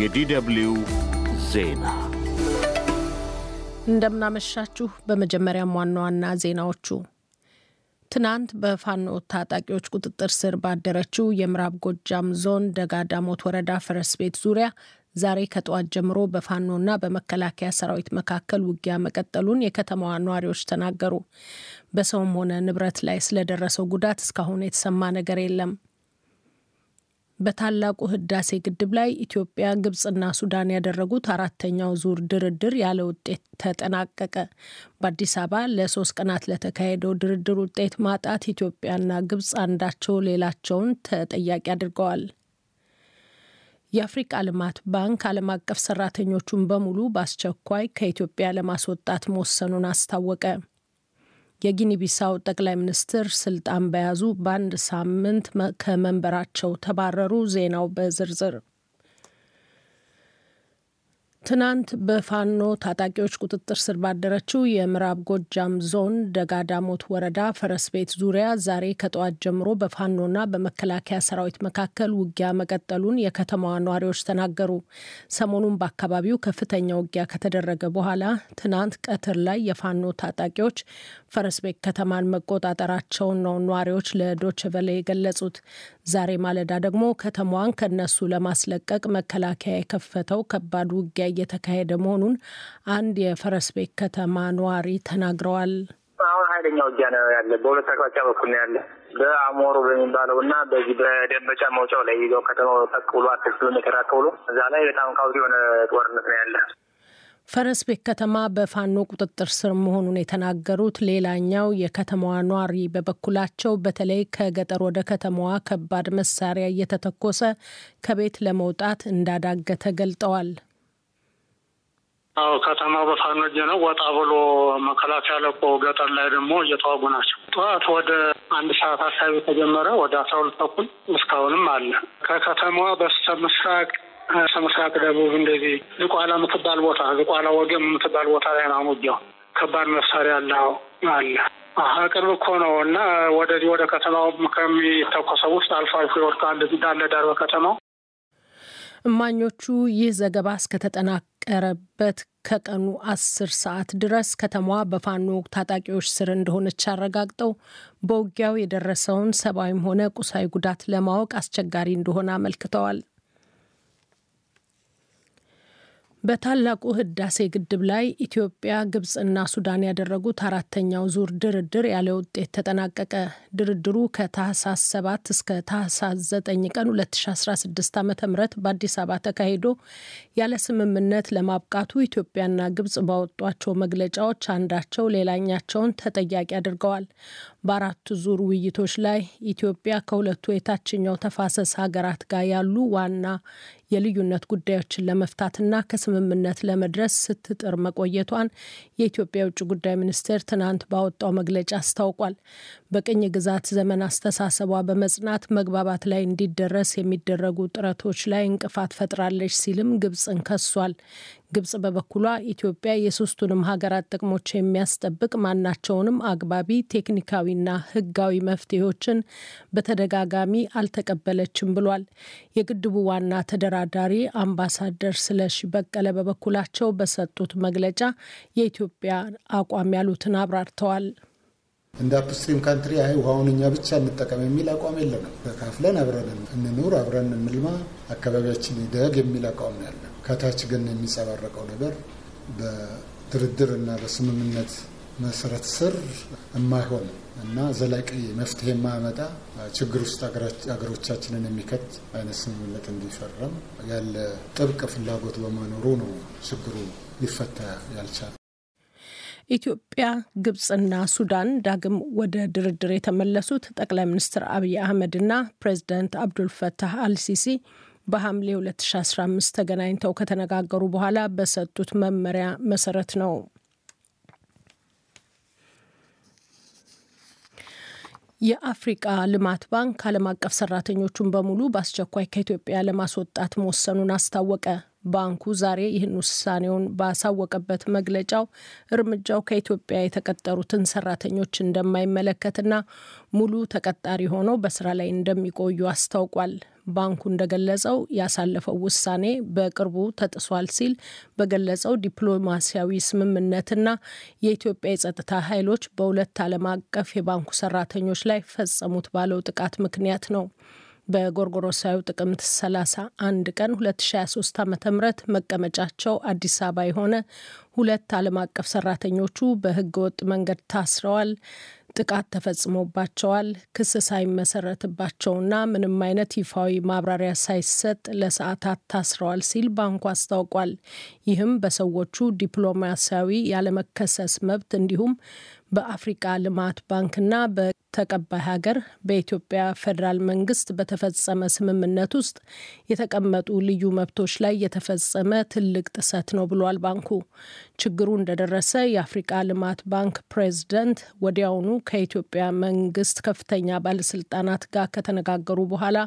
የዲደብሊው ዜና እንደምናመሻችሁ። በመጀመሪያም ዋና ዋና ዜናዎቹ ትናንት በፋኖ ታጣቂዎች ቁጥጥር ስር ባደረችው የምዕራብ ጎጃም ዞን ደጋዳሞት ወረዳ ፈረስ ቤት ዙሪያ ዛሬ ከጠዋት ጀምሮ በፋኖና በመከላከያ ሰራዊት መካከል ውጊያ መቀጠሉን የከተማዋ ነዋሪዎች ተናገሩ። በሰውም ሆነ ንብረት ላይ ስለደረሰው ጉዳት እስካሁን የተሰማ ነገር የለም። በታላቁ ህዳሴ ግድብ ላይ ኢትዮጵያ፣ ግብጽና ሱዳን ያደረጉት አራተኛው ዙር ድርድር ያለ ውጤት ተጠናቀቀ። በአዲስ አበባ ለሶስት ቀናት ለተካሄደው ድርድር ውጤት ማጣት ኢትዮጵያና ግብጽ አንዳቸው ሌላቸውን ተጠያቂ አድርገዋል። የአፍሪቃ ልማት ባንክ ዓለም አቀፍ ሰራተኞቹን በሙሉ በአስቸኳይ ከኢትዮጵያ ለማስወጣት መወሰኑን አስታወቀ። የጊኒ ቢሳው ጠቅላይ ሚኒስትር ስልጣን በያዙ በአንድ ሳምንት ከመንበራቸው ተባረሩ። ዜናው በዝርዝር ትናንት በፋኖ ታጣቂዎች ቁጥጥር ስር ባደረችው የምዕራብ ጎጃም ዞን ደጋዳሞት ወረዳ ፈረስ ቤት ዙሪያ ዛሬ ከጠዋት ጀምሮ በፋኖና በመከላከያ ሰራዊት መካከል ውጊያ መቀጠሉን የከተማዋ ነዋሪዎች ተናገሩ። ሰሞኑን በአካባቢው ከፍተኛ ውጊያ ከተደረገ በኋላ ትናንት ቀትር ላይ የፋኖ ታጣቂዎች ፈረስ ቤት ከተማን መቆጣጠራቸውን ነው ነዋሪዎች ለዶችቨለ የገለጹት። ዛሬ ማለዳ ደግሞ ከተማዋን ከነሱ ለማስለቀቅ መከላከያ የከፈተው ከባድ ውጊያ እየተካሄደ መሆኑን አንድ የፈረስ ቤት ከተማ ነዋሪ ተናግረዋል። አሁን ኃይለኛ ውጊያ ነው ያለ። በሁለት አቅጣጫ በኩል ነው ያለ። በአሞሮ በሚባለው እና በዚህ በደንበጫ መውጫው ላይ ይዘው ከተማው ጠቅ ብሎ አስር ኪሎ ሜትር እዛ ላይ በጣም ካውዲ የሆነ ጦርነት ነው ያለ። ፈረስ ቤት ከተማ በፋኖ ቁጥጥር ስር መሆኑን የተናገሩት ሌላኛው የከተማዋ ነዋሪ በበኩላቸው በተለይ ከገጠር ወደ ከተማዋ ከባድ መሳሪያ እየተተኮሰ ከቤት ለመውጣት እንዳዳገተ ገልጠዋል። አዎ ከተማው በፋኖ እጅ ነው። ወጣ ብሎ መከላከያ ለቆ ገጠር ላይ ደግሞ እየተዋጉ ናቸው። ጠዋት ወደ አንድ ሰዓት አካባቢ ተጀመረ። ወደ አስራ ሁለት ተኩል እስካሁንም አለ። ከከተማዋ በስተ ምስራቅ በስተ ምስራቅ ደቡብ እንደዚህ ዝቋላ የምትባል ቦታ ዝቋላ ወገም የምትባል ቦታ ላይ ነው ውጊያው። ከባድ መሳሪያ አለ አለ ቅርብ እኮ ነው እና ወደዚህ ወደ ከተማው ከሚተኮሰው ውስጥ አልፎ አልፎ ይወድቃል ዳለ ዳር በከተማው እማኞቹ ይህ ዘገባ እስከተጠናቀረበት ከቀኑ አስር ሰዓት ድረስ ከተማዋ በፋኖ ታጣቂዎች ስር እንደሆነች አረጋግጠው በውጊያው የደረሰውን ሰብአዊም ሆነ ቁሳዊ ጉዳት ለማወቅ አስቸጋሪ እንደሆነ አመልክተዋል። በታላቁ ህዳሴ ግድብ ላይ ኢትዮጵያ፣ ግብጽና ሱዳን ያደረጉት አራተኛው ዙር ድርድር ያለ ውጤት ተጠናቀቀ። ድርድሩ ከታህሳስ 7 እስከ ታህሳስ 9 ቀን 2016 ዓ ም በአዲስ አበባ ተካሂዶ ያለ ስምምነት ለማብቃቱ ኢትዮጵያና ግብጽ ባወጧቸው መግለጫዎች አንዳቸው ሌላኛቸውን ተጠያቂ አድርገዋል። በአራቱ ዙር ውይይቶች ላይ ኢትዮጵያ ከሁለቱ የታችኛው ተፋሰስ ሀገራት ጋር ያሉ ዋና የልዩነት ጉዳዮችን ለመፍታትና ከስምምነት ለመድረስ ስትጥር መቆየቷን የኢትዮጵያ የውጭ ጉዳይ ሚኒስቴር ትናንት ባወጣው መግለጫ አስታውቋል። በቅኝ ግዛት ዘመን አስተሳሰቧ በመጽናት መግባባት ላይ እንዲደረስ የሚደረጉ ጥረቶች ላይ እንቅፋት ፈጥራለች ሲልም ግብጽን ከሷል። ግብጽ በበኩሏ ኢትዮጵያ የሶስቱንም ሀገራት ጥቅሞች የሚያስጠብቅ ማናቸውንም አግባቢ ቴክኒካዊና ሕጋዊ መፍትሄዎችን በተደጋጋሚ አልተቀበለችም ብሏል። የግድቡ ዋና ተደራዳሪ አምባሳደር ስለሺ በቀለ በበኩላቸው በሰጡት መግለጫ የኢትዮጵያ አቋም ያሉትን አብራርተዋል። እንደ upstream country አይ ውሃውን እኛ ብቻ እንጠቀም የሚል አቋም የለንም። ተካፍለን አብረን እንኑር፣ አብረን እንልማ፣ አካባቢያችን ይደግ የሚል አቋም ነው ያለን። ከታች ግን የሚጸባረቀው ነገር በድርድር እና በስምምነት መሰረት ስር የማይሆን እና ዘላቂ መፍትሄ የማያመጣ ችግር ውስጥ ሀገሮቻችንን የሚከት አይነት ስምምነት እንዲፈረም ያለ ጥብቅ ፍላጎት በመኖሩ ነው ችግሩ ሊፈታ ያልቻለ። ኢትዮጵያ፣ ግብጽና ሱዳን ዳግም ወደ ድርድር የተመለሱት ጠቅላይ ሚኒስትር አብይ አህመድና ፕሬዚዳንት አብዱልፈታህ አልሲሲ በሐምሌ 2015 ተገናኝተው ከተነጋገሩ በኋላ በሰጡት መመሪያ መሰረት ነው። የአፍሪቃ ልማት ባንክ ዓለም አቀፍ ሰራተኞቹን በሙሉ በአስቸኳይ ከኢትዮጵያ ለማስወጣት መወሰኑን አስታወቀ። ባንኩ ዛሬ ይህን ውሳኔውን ባሳወቀበት መግለጫው እርምጃው ከኢትዮጵያ የተቀጠሩትን ሰራተኞች እንደማይመለከትና ሙሉ ተቀጣሪ ሆነው በስራ ላይ እንደሚቆዩ አስታውቋል። ባንኩ እንደገለጸው ያሳለፈው ውሳኔ በቅርቡ ተጥሷል ሲል በገለጸው ዲፕሎማሲያዊ ስምምነትና የኢትዮጵያ የጸጥታ ኃይሎች በሁለት ዓለም አቀፍ የባንኩ ሰራተኞች ላይ ፈጸሙት ባለው ጥቃት ምክንያት ነው። በጎርጎሮሳዊ ጥቅምት 31 ቀን 2023 ዓ ም መቀመጫቸው አዲስ አበባ የሆነ ሁለት ዓለም አቀፍ ሰራተኞቹ በህገ ወጥ መንገድ ታስረዋል፣ ጥቃት ተፈጽሞባቸዋል፣ ክስ ሳይመሰረትባቸውና ምንም አይነት ይፋዊ ማብራሪያ ሳይሰጥ ለሰዓታት ታስረዋል ሲል ባንኩ አስታውቋል። ይህም በሰዎቹ ዲፕሎማሲያዊ ያለመከሰስ መብት እንዲሁም በአፍሪቃ ልማት ባንክና በተቀባይ ሀገር በኢትዮጵያ ፌዴራል መንግስት በተፈጸመ ስምምነት ውስጥ የተቀመጡ ልዩ መብቶች ላይ የተፈጸመ ትልቅ ጥሰት ነው ብሏል ባንኩ። ችግሩ እንደደረሰ የአፍሪቃ ልማት ባንክ ፕሬዝደንት ወዲያውኑ ከኢትዮጵያ መንግስት ከፍተኛ ባለስልጣናት ጋር ከተነጋገሩ በኋላ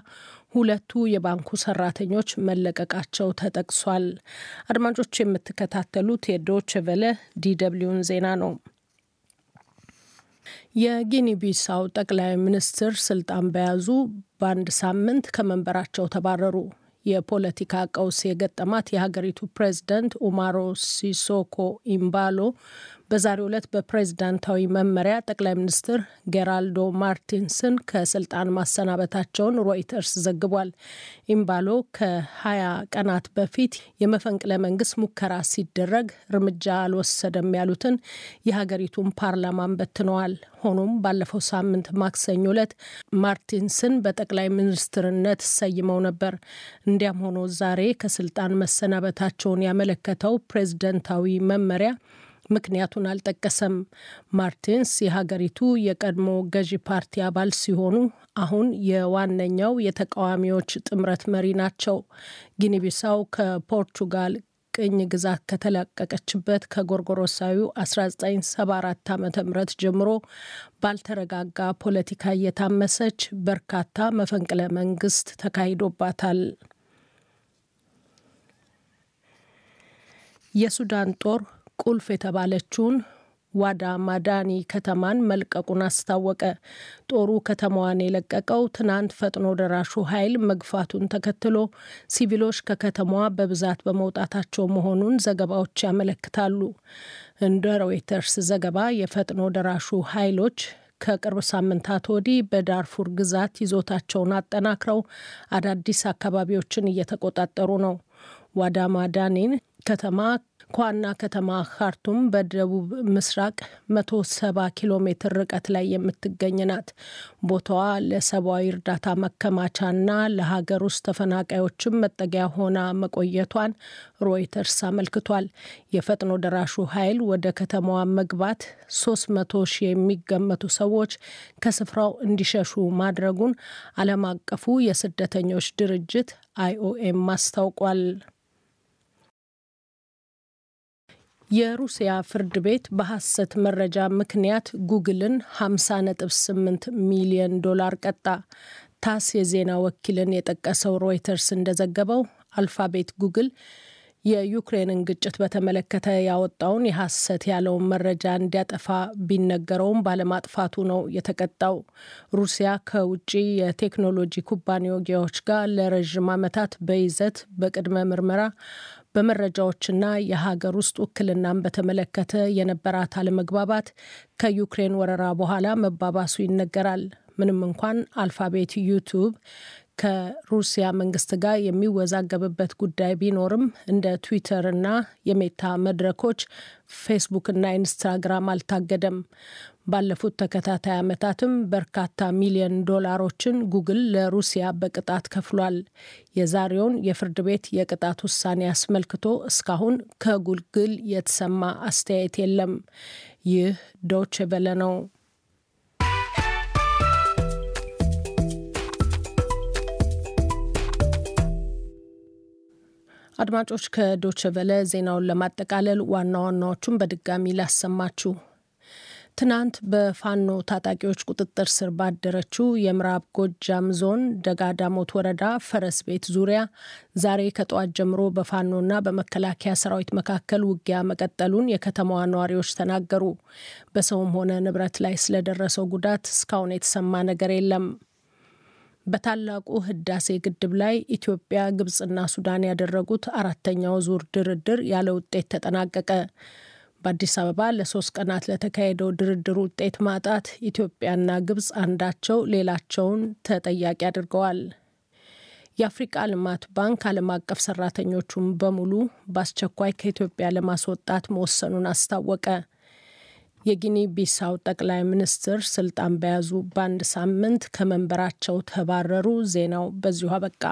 ሁለቱ የባንኩ ሰራተኞች መለቀቃቸው ተጠቅሷል። አድማጮች የምትከታተሉት የዶቸ ቨለ ዲደብሊውን ዜና ነው። የጊኒ ቢሳው ጠቅላይ ሚኒስትር ስልጣን በያዙ በአንድ ሳምንት ከመንበራቸው ተባረሩ። የፖለቲካ ቀውስ የገጠማት የሀገሪቱ ፕሬዝዳንት ኡማሮ ሲሶኮ ኢምባሎ በዛሬው ዕለት በፕሬዝዳንታዊ መመሪያ ጠቅላይ ሚኒስትር ጌራልዶ ማርቲንስን ከስልጣን ማሰናበታቸውን ሮይተርስ ዘግቧል። ኢምባሎ ከ20 ቀናት በፊት የመፈንቅለ መንግስት ሙከራ ሲደረግ እርምጃ አልወሰደም ያሉትን የሀገሪቱን ፓርላማን በትነዋል። ሆኖም ባለፈው ሳምንት ማክሰኞ ዕለት ማርቲንስን በጠቅላይ ሚኒስትርነት ሰይመው ነበር። እንዲያም ሆኖ ዛሬ ከስልጣን መሰናበታቸውን ያመለከተው ፕሬዝደንታዊ መመሪያ ምክንያቱን አልጠቀሰም። ማርቲንስ የሀገሪቱ የቀድሞ ገዢ ፓርቲ አባል ሲሆኑ አሁን የዋነኛው የተቃዋሚዎች ጥምረት መሪ ናቸው። ጊኒቢሳው ከፖርቹጋል ቅኝ ግዛት ከተላቀቀችበት ከጎርጎሮሳዊ 1974 ዓ ም ጀምሮ ባልተረጋጋ ፖለቲካ እየታመሰች በርካታ መፈንቅለ መንግስት ተካሂዶባታል። የሱዳን ጦር ቁልፍ የተባለችውን ዋዳ ማዳኒ ከተማን መልቀቁን አስታወቀ። ጦሩ ከተማዋን የለቀቀው ትናንት ፈጥኖ ደራሹ ኃይል መግፋቱን ተከትሎ ሲቪሎች ከከተማዋ በብዛት በመውጣታቸው መሆኑን ዘገባዎች ያመለክታሉ። እንደ ሮይተርስ ዘገባ የፈጥኖ ደራሹ ኃይሎች ከቅርብ ሳምንታት ወዲህ በዳርፉር ግዛት ይዞታቸውን አጠናክረው አዳዲስ አካባቢዎችን እየተቆጣጠሩ ነው። ዋዳ ማዳኒን ከተማ ከዋና ከተማ ካርቱም በደቡብ ምስራቅ 170 ኪሎ ሜትር ርቀት ላይ የምትገኝ ናት። ቦታዋ ለሰብአዊ እርዳታ መከማቻና ለሀገር ውስጥ ተፈናቃዮችም መጠጊያ ሆና መቆየቷን ሮይተርስ አመልክቷል። የፈጥኖ ደራሹ ኃይል ወደ ከተማዋ መግባት 300 ሺህ የሚገመቱ ሰዎች ከስፍራው እንዲሸሹ ማድረጉን ዓለም አቀፉ የስደተኞች ድርጅት አይኦኤም አስታውቋል። የሩሲያ ፍርድ ቤት በሐሰት መረጃ ምክንያት ጉግልን 50.8 ሚሊዮን ዶላር ቀጣ። ታስ የዜና ወኪልን የጠቀሰው ሮይተርስ እንደዘገበው አልፋቤት ጉግል የዩክሬንን ግጭት በተመለከተ ያወጣውን የሐሰት ያለውን መረጃ እንዲያጠፋ ቢነገረውም ባለማጥፋቱ ነው የተቀጣው። ሩሲያ ከውጭ የቴክኖሎጂ ኩባንያዎች ጋር ለረዥም ዓመታት በይዘት በቅድመ ምርመራ በመረጃዎችና የሀገር ውስጥ ውክልናን በተመለከተ የነበራት አለመግባባት ከዩክሬን ወረራ በኋላ መባባሱ ይነገራል። ምንም እንኳን አልፋቤት ዩቱብ ከሩሲያ መንግስት ጋር የሚወዛገብበት ጉዳይ ቢኖርም እንደ ትዊተር እና የሜታ መድረኮች ፌስቡክ እና ኢንስታግራም አልታገደም። ባለፉት ተከታታይ ዓመታትም በርካታ ሚሊዮን ዶላሮችን ጉግል ለሩሲያ በቅጣት ከፍሏል። የዛሬውን የፍርድ ቤት የቅጣት ውሳኔ አስመልክቶ እስካሁን ከጉግል የተሰማ አስተያየት የለም። ይህ ዶች ቬለ ነው። አድማጮች ከዶች ቨለ ዜናውን ለማጠቃለል ዋና ዋናዎቹን በድጋሚ ላሰማችሁ። ትናንት በፋኖ ታጣቂዎች ቁጥጥር ስር ባደረችው የምዕራብ ጎጃም ዞን ደጋዳሞት ወረዳ ፈረስ ቤት ዙሪያ ዛሬ ከጠዋት ጀምሮ በፋኖና በመከላከያ ሰራዊት መካከል ውጊያ መቀጠሉን የከተማዋ ነዋሪዎች ተናገሩ። በሰውም ሆነ ንብረት ላይ ስለደረሰው ጉዳት እስካሁን የተሰማ ነገር የለም። በታላቁ ህዳሴ ግድብ ላይ ኢትዮጵያ፣ ግብጽና ሱዳን ያደረጉት አራተኛው ዙር ድርድር ያለ ውጤት ተጠናቀቀ። በአዲስ አበባ ለሶስት ቀናት ለተካሄደው ድርድር ውጤት ማጣት ኢትዮጵያና ግብጽ አንዳቸው ሌላቸውን ተጠያቂ አድርገዋል። የአፍሪቃ ልማት ባንክ ዓለም አቀፍ ሰራተኞቹን በሙሉ በአስቸኳይ ከኢትዮጵያ ለማስወጣት መወሰኑን አስታወቀ። የጊኒ ቢሳው ጠቅላይ ሚኒስትር ስልጣን በያዙ በአንድ ሳምንት ከመንበራቸው ተባረሩ። ዜናው በዚሁ አበቃ።